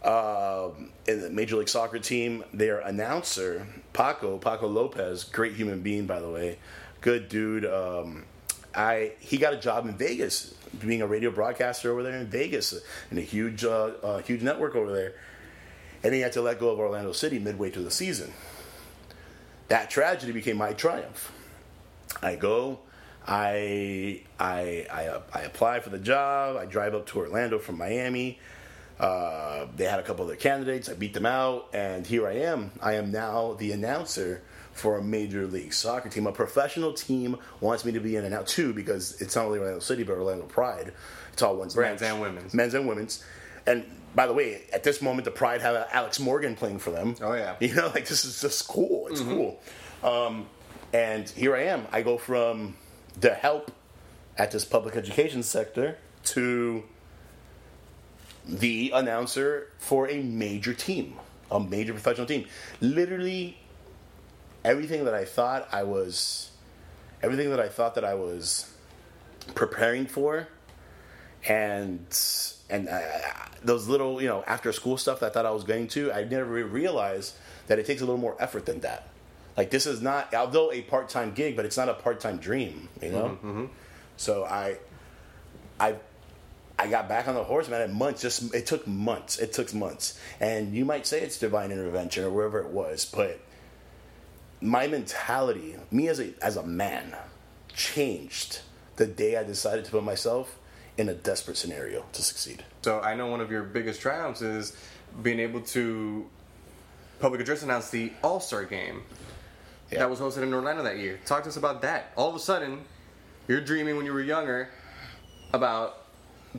um, in the Major League Soccer team, their announcer Paco Paco Lopez, great human being by the way, good dude. Um, I he got a job in Vegas, being a radio broadcaster over there in Vegas, in a huge uh, uh, huge network over there, and he had to let go of Orlando City midway through the season. That tragedy became my triumph. I go, I I I, uh, I apply for the job. I drive up to Orlando from Miami. Uh, they had a couple other candidates. I beat them out, and here I am. I am now the announcer for a major league soccer team. A professional team wants me to be in and out too because it's not only Orlando City but Orlando Pride. It's all one men's and women's. Men's and women's. And by the way, at this moment, the Pride have Alex Morgan playing for them. Oh, yeah. You know, like this is just cool. It's cool. Um, and here I am. I go from the help at this public education sector to the announcer for a major team, a major professional team. Literally, everything that I thought I was, everything that I thought that I was preparing for, and and uh, those little you know after school stuff that I thought I was going to, I never realized that it takes a little more effort than that. Like this is not, although a part time gig, but it's not a part time dream, you know. So I, I I got back on the horse, man. It months, just it took months. It took months, and you might say it's divine intervention or wherever it was, but my mentality, me as a as a man, changed the day I decided to put myself in a desperate scenario to succeed. So I know one of your biggest triumphs is being able to public address announce the All Star game Yeah. that was hosted in Orlando that year. Talk to us about that. All of a sudden, you're dreaming when you were younger about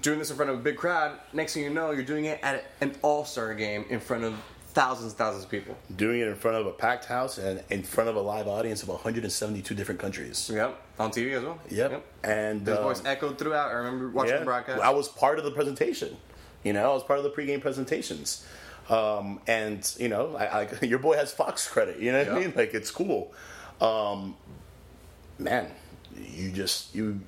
doing this in front of a big crowd. Next thing you know, you're doing it at an All Star game in front of thousands, thousands of people. Doing it in front of a packed house and in front of a live audience of 172 different countries. Yep, on TV as well. Yep. And His um, voice echoed throughout. I remember watching the broadcast. I was part of the presentation. You know, I was part of the pregame presentations. Um, and you know, I, I, your boy has Fox credit. You know what I mean? Like it's cool. Um, man, you just you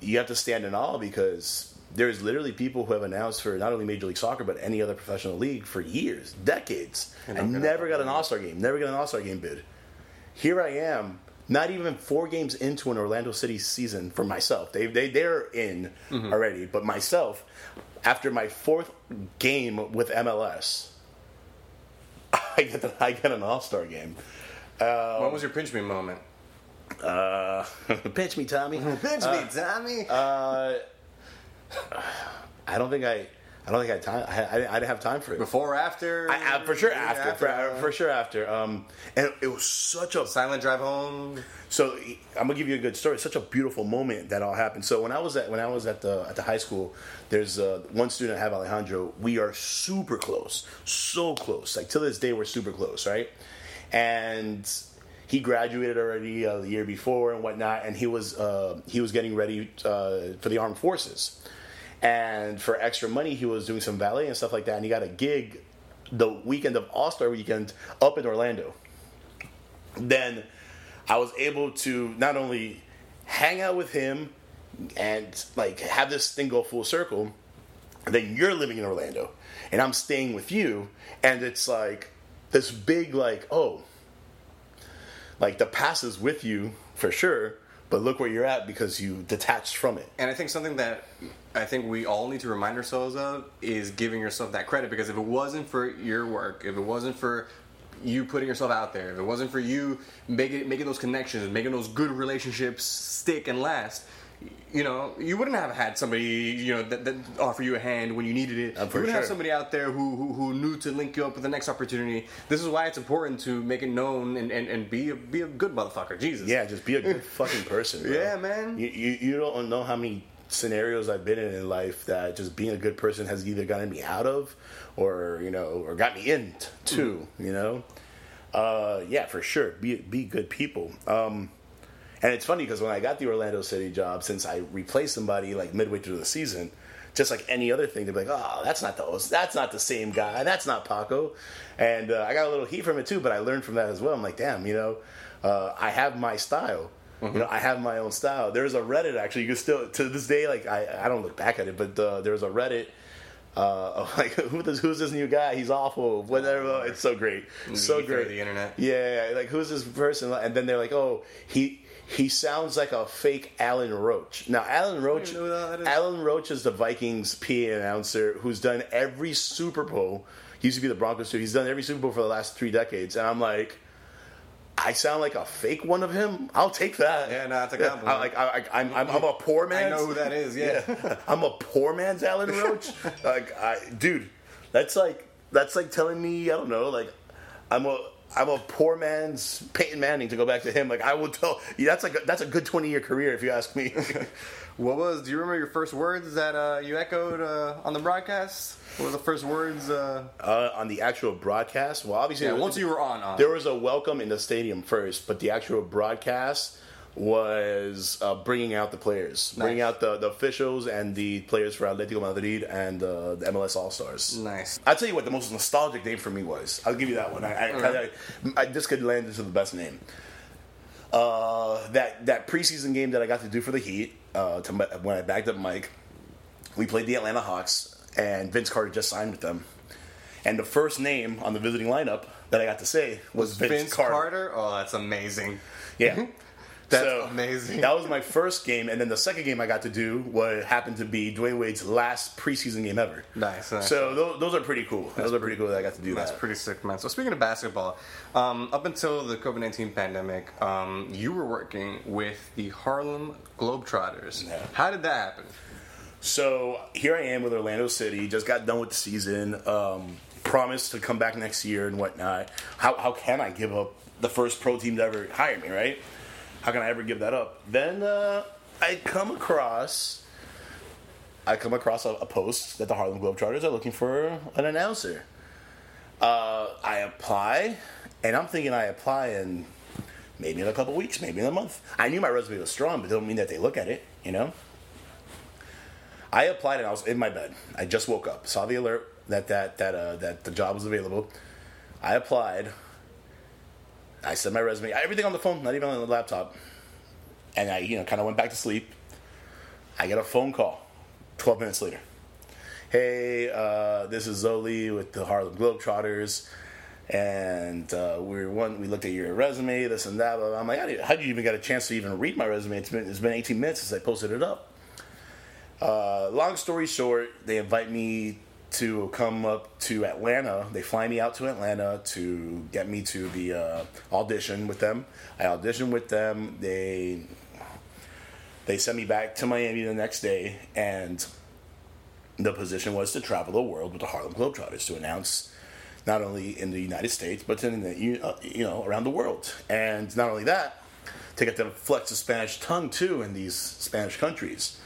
you have to stand in awe because there's literally people who have announced for not only Major League Soccer but any other professional league for years, decades, And and, never got an All Star game. Never got an All Star game bid here I am, not even four games into an Orlando City season for myself. They they they're in Mm-hmm. already, but myself, after my fourth game with MLS, I get the, I get an All Star game. what was your pinch me moment? Uh, pinch me, Tommy. Pinch me, Tommy. Uh, I don't think I. I don't think I had time. I, I, I didn't have time for it. Before or after? I, I, for sure Maybe after, for, for sure after. Um, and it was such a Silent drive home. So I'm gonna give you a good story. It's such a beautiful moment that all happened. So when I was at when I was at the at the high school, there's uh, one student I have Alejandro. We are super close, so close. Like to this day, we're super close, right? And he graduated already uh, the year before and whatnot, and he was uh, he was getting ready uh, for the armed forces. And for extra money, he was doing some valet and stuff like that. And he got a gig the weekend of All Star Weekend up in Orlando. Then I was able to not only hang out with him and like have this thing go full circle. Then you're living in Orlando, and I'm staying with you, and it's like this big like oh, like the past is with you for sure, but look where you're at because you detached from it. And I think something that I think we all need to remind ourselves of is giving yourself that credit because if it wasn't for your work, if it wasn't for you putting yourself out there, if it wasn't for you making making those connections, making those good relationships stick and last, you know, you wouldn't have had somebody, you know, that, that offer you a hand when you needed it. Uh, you wouldn't have somebody out there who, who who knew to link you up with the next opportunity. This is why it's important to make it known and, and, and be a be a good motherfucker. Jesus. Yeah, just be a good fucking person. Bro. Yeah, man. You, you you don't know how many scenarios I've been in in life that just being a good person has either gotten me out of, or you know, or got me in t- too. You know, uh, yeah, for sure. Be be good people. Um, and it's funny because when I got the Orlando City job, since I replaced somebody like midway through the season, just like any other thing, they'd be like, "Oh, that's not the that's not the same guy. That's not Paco." And uh, I got a little heat from it too, but I learned from that as well. I'm like, "Damn, you know, uh, I have my style." You know, I have my own style. There's a Reddit actually. You can still to this day, like I, I don't look back at it, but uh, there's a Reddit uh, like who this, who's this new guy? He's awful. Whatever. It's so great, so great. the internet. Yeah, like who's this person? And then they're like, oh, he he sounds like a fake Alan Roach. Now, Alan Roach, even know who that is. Alan Roach is the Vikings PA announcer who's done every Super Bowl. He used to be the Broncos too. He's done every Super Bowl for the last three decades, and I'm like. I sound like a fake one of him. I'll take that. Yeah, no, it's a compliment. I, like I, I, I'm, I'm, I'm a poor man. I know who that is. Yeah. I'm a poor man's Alan Roach. like, I, dude, that's like that's like telling me I don't know. Like, I'm a I'm a poor man's Peyton Manning to go back to him. Like, I will tell. Yeah, that's like a, that's a good 20 year career if you ask me. What was? Do you remember your first words that uh, you echoed uh, on the broadcast? What were the first words? Uh, uh, on the actual broadcast, well, obviously, yeah, there was- once you were on, on. there was a welcome in the stadium first, but the actual broadcast was uh, bringing out the players, bringing out the, the officials and the players for Atletico Madrid and uh, the MLS All Stars. nice. I'll tell you what the most nostalgic name for me was. I'll give you that one. I, I, I, I just could land into the best name. Uh, that that preseason game that I got to do for the Heat, uh, to, when I backed up Mike, we played the Atlanta Hawks, and Vince Carter just signed with them. And the first name on the visiting lineup that I got to say was Vince, Vince Carter. Carter. Oh, that's amazing. Yeah. That's amazing. That was my first game, and then the second game I got to do what happened to be Dwyane Wade's last preseason game ever. Nice, nice. So those, those are pretty cool. those are pretty cool that I got to do That's that. pretty sick, man. So speaking of basketball, um, up until the COVID nineteen pandemic, um, you were working with the Harlem Globetrotters. Yeah. How did that happen? So here I am with Orlando City. Just got done with the season. Um, promised to come back next year and whatnot. How, how can I give up the first pro team to ever hire me, right? How can I ever give that up? Then uh, I come across I come across a, a post that the Harlem Globetrotters are looking for an announcer. Uh, I apply, and I'm thinking I apply in maybe in a couple weeks, maybe in a month. I knew my resume was strong, but it don't mean that they look at it, you know. I applied and I was in my bed. I just woke up, saw the alert that that that uh, that the job was available. I applied. I sent my resume, everything on the phone, not even on the laptop, and I you know kind of went back to sleep. I get a phone call, twelve minutes later. Hey, uh, this is Zoli with the Harlem Globetrotters, and uh, we one. We looked at your resume, this and that. Blah, blah. I'm like, how did you even get a chance to even read my resume? It's been it's been 18 minutes since I posted it up. Uh, long story short, they invite me to come up to Atlanta. They fly me out to Atlanta to get me to the uh, audition with them. I auditioned with them. They they sent me back to Miami the next day, and the position was to travel the world with the Harlem Globetrotters to announce not only in the United States but in the you uh, know around the world. And not only that, to get to flex the Spanish tongue too in these Spanish countries.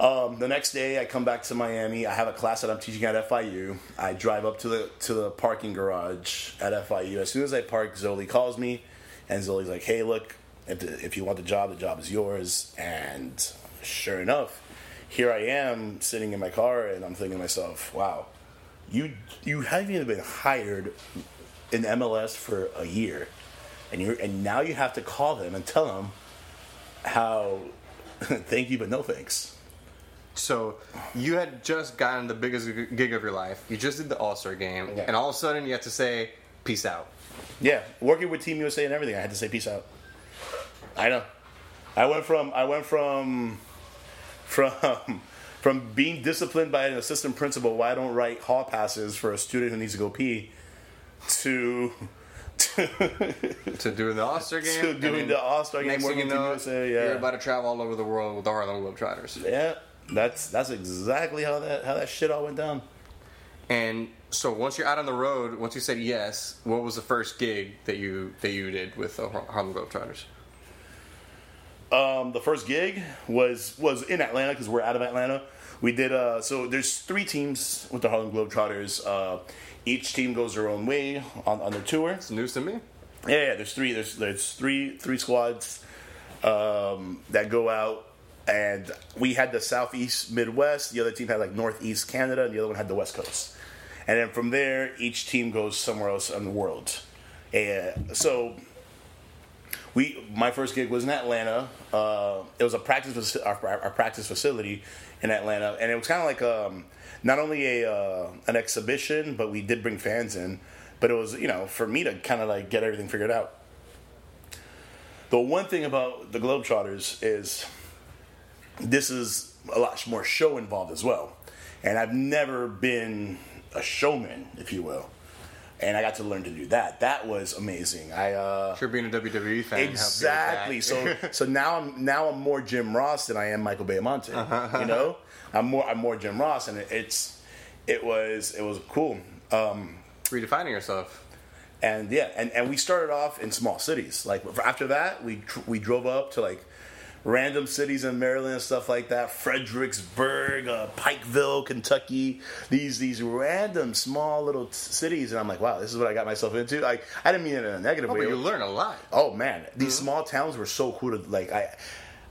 Um, the next day, I come back to Miami. I have a class that I'm teaching at FIU. I drive up to the to the parking garage at FIU. As soon as I park, Zoli calls me, and Zoli's like, "Hey, look, if the, if you want the job, the job is yours." And sure enough, here I am sitting in my car, and I'm thinking to myself, "Wow, you you haven't even been hired in MLS for a year, and you and now you have to call them and tell them how thank you but no thanks. So you had just gotten the biggest gig of your life. You just did the All Star game, Yeah. and all of a sudden you had to say peace out. Yeah, working with Team USA and everything, I had to say peace out. I know. I went from I went from from from being disciplined by an assistant principal why I don't write hall passes for a student who needs to go pee to to, to doing the All Star game. to doing the All Star game Next thing working you with Team know, USA. Yeah. you're about to travel all over the world with the Harlem Globetrotters. yeah. That's that's exactly how that how that shit all went down. And so once you're out on the road, once you said yes, what was the first gig that you that you did with the Har- Harlem Globetrotters? Um, the first gig was was in Atlanta because we're out of Atlanta. We did uh, so. There's three teams with the Harlem Globetrotters. Uh, each team goes their own way on, on their tour. It's news to me. Yeah, yeah, there's three. There's there's three three squads um, that go out, and we had the southeast Midwest. The other team had like northeast Canada, and the other one had the West Coast. And then from there, each team goes somewhere else in the world. And so we my first gig was in Atlanta. Uh, it was a practice our, our practice facility in Atlanta, and it was kind of like um, not only a uh, an exhibition, but we did bring fans in. But it was you know for me to kind of like get everything figured out. The one thing about the Globetrotters is this is a lot more show involved as well, and I've never been a showman, if you will. And I got to learn to do that. That was amazing. I uh, Sure, being a WWE fan. you Exactly. So so now I'm now I'm more Jim Ross than I am Michael Baiamonte. You know, I'm more I'm more Jim Ross, and it, it's it was it was cool. Um, redefining yourself. and yeah, and, and we started off in small cities. Like after that, we tr- we drove up to like random cities in Maryland and stuff like that. Fredericksburg, uh, Pikeville, Kentucky. These these random small little t- cities, and I'm like, wow, this is what I got myself into. Like I didn't mean it in a negative Oh, way. but you learn a lot. Oh man, these small towns were so cool to like. I,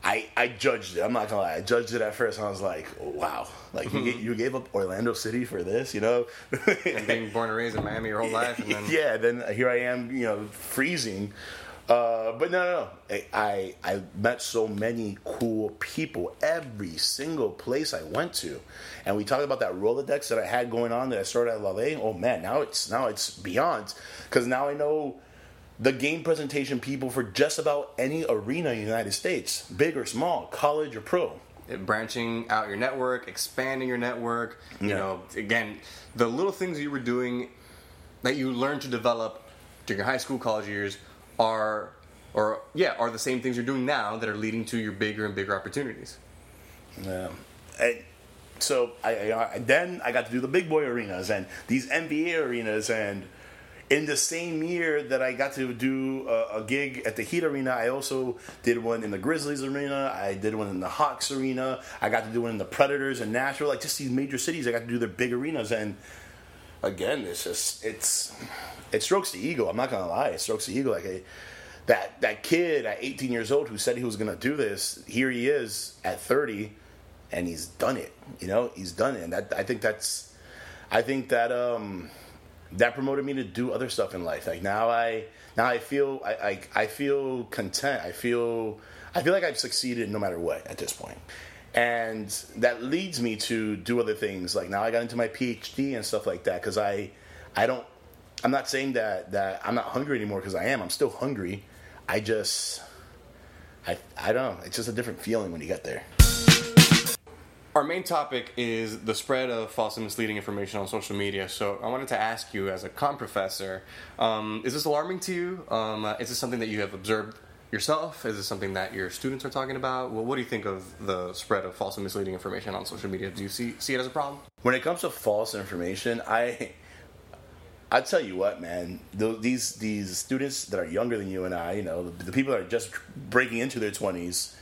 I, I judged it. I'm not gonna lie. I judged it at first. And I was like, wow, like you, ga- you gave up Orlando City for this, you know? And being born and raised in Miami your whole life, and then yeah. Then here I am, you know, freezing. Uh, but no, no, no. I, I I met so many cool people every single place I went to, and we talked about that Rolodex that I had going on that I started at LA. Oh man, now it's now it's beyond because now I know the game presentation people for just about any arena in the United States, big or small, college or pro. it- branching out your network, expanding your network. You Yeah. know, again, the little things you were doing that you learned to develop during your high school, college years are, or yeah, are the same things you're doing now that are leading to your bigger and bigger opportunities. Yeah. So I, I then I got to do the big boy arenas and these NBA arenas and in the same year that I got to do a, a gig at the Heat Arena, I also did one in the Grizzlies Arena. I did one in the Hawks Arena. I got to do one in the Predators and Nashville. Like just these major cities, I got to do their big arenas. And again, it's just it's it strokes the ego. I'm not gonna lie, it strokes the ego. Like a, that that kid at 18 years old who said he was gonna do this, here he is at 30, and he's done it. You know, he's done it, and that I think that's I think that um that promoted me to do other stuff in life. Like now I now I feel I I, I feel content. I feel I feel like I've succeeded no matter what at this point. And that leads me to do other things. Like now I got into my PhD and stuff like that because I I don't I'm not saying that that I'm not hungry anymore because I am. I'm still hungry. I just I I don't know. It's just a different feeling when you get there. Our main topic is the spread of false and misleading information on social media. So I wanted to ask you, as a com professor, um, is this alarming to you? Um, uh, is this something that you have observed yourself? Is this something that your students are talking about? Well, what do you think of the spread of false and misleading information on social media? Do you see see it as a problem? when it comes to false information, I I tell you what, man, th- these these students that are younger than you and I, you know, the, the people that are just breaking into their twenties,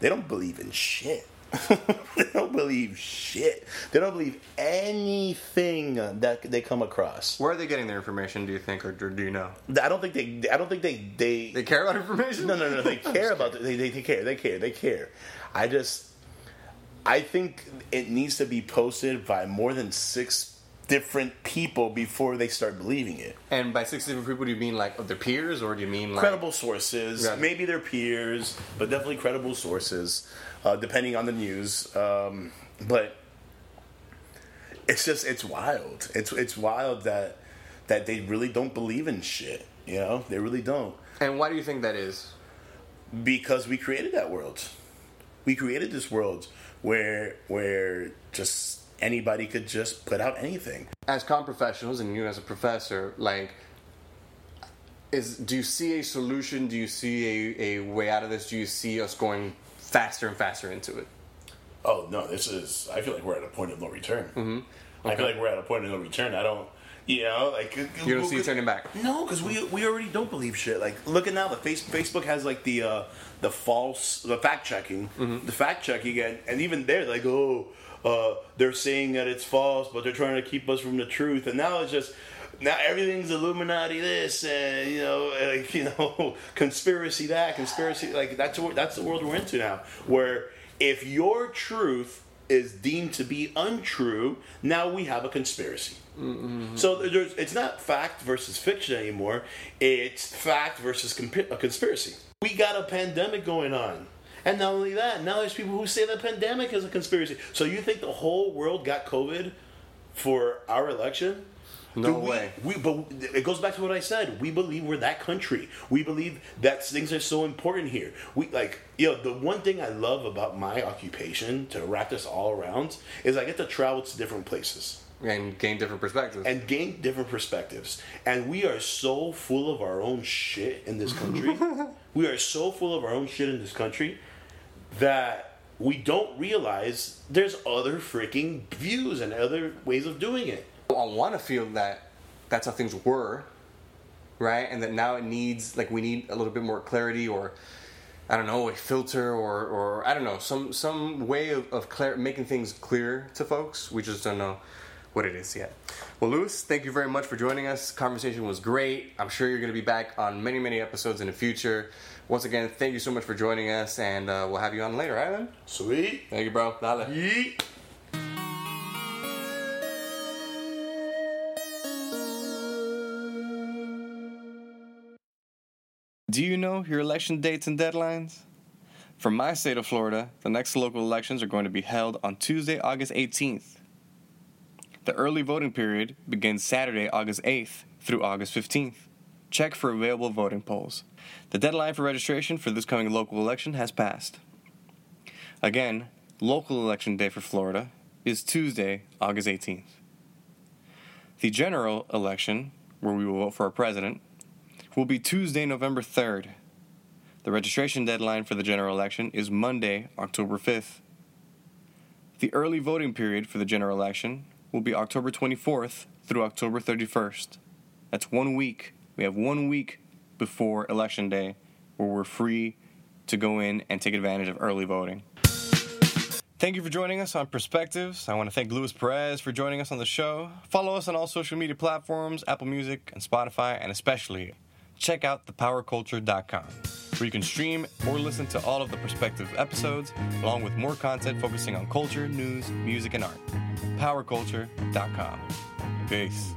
they don't believe in shit. they don't believe shit. They don't believe anything that they come across. Where are they getting their information? Do you think, or, do you know? I don't think they. I don't think they. They. They care about information? No, no, no. They care about. They, they, they care. They care. They care. I just. I think it needs to be posted by more than six different people before they start believing it. And by six different people, do you mean like of their peers, or do you mean like credible sources, Yeah. maybe their peers, but definitely credible sources, uh, depending on the news. Um, but it's just it's wild. It's it's wild that that they really don't believe in shit. You know, they really don't And why do you think that is? because we created that world. We created this world where where just anybody could just put out anything. As com professionals, and you as a professor, like, is do you see a solution? Do you see a, a way out of this? Do you see us going faster and faster into it? Oh no, this is. I feel like we're at a point of no return. Mm-hmm. I feel like we're at a point of no return. I don't. You know, like You don't see it turning back. No, because we we already don't believe shit. Like, look at now, the face, Facebook has like the uh, the false, the fact checking, Mm-hmm. the fact checking, and, and even there, like, oh, uh, they're saying that it's false, but they're trying to keep us from the truth. And now it's just now everything's Illuminati this, and you know, like you know, conspiracy that, conspiracy like that's what that's the world we're into now, where if your truth is deemed to be untrue, now we have a conspiracy. Mm-hmm. So there's, it's not fact versus fiction anymore. It's fact versus compi- a conspiracy. We got a pandemic going on. And not only that, now there's people who say the pandemic is a conspiracy. So you think the whole world got COVID for our election? No we- way. We, but it goes back to what I said. We believe we're that country. We believe that things are so important here. We like, you know, the one thing I love about my occupation to wrap this all around is I get to travel to different places And gain different perspectives. and gain different perspectives. And we are so full of our own shit in this country. we are so full of our own shit in this country that we don't realize there's other freaking views and other ways of doing it. I want to feel that that's how things were, right? And that now it needs like we need a little bit more clarity, or I don't know, a filter, or or I don't know, some some way of, of clar- making things clear to folks. We just don't know what it is yet. Well, Luis, thank you very much for joining us. Conversation was great. I'm sure you're going to be back on many many episodes in the future. Once again, thank you so much for joining us, and uh, we'll have you on later, Island. Sweet. Thank you, bro. Dale. Yeet. Do you know your election dates and deadlines? For my state of Florida, the next local elections are going to be held on Tuesday, August 18th. The early voting period begins Saturday, August 8th through August 15th. Check for available voting polls. The deadline for registration for this coming local election has passed. Again, local election day for Florida is Tuesday, August 18th. The general election, where we will vote for our president, will be Tuesday, November 3rd. The registration deadline for the general election is Monday, October 5th. The early voting period for the general election will be October 24th through October 31st. That's one week. We have one week before Election Day where we're free to go in and take advantage of early voting. Thank you for joining us on Perspectives. I want to thank Luis Perez for joining us on the show. Follow us on all social media platforms, Apple Music and Spotify, and especially check out thepowerculture.com, where you can stream or listen to all of the Perspective episodes, along with more content focusing on culture, news, music, and art. Powerculture.com. Peace.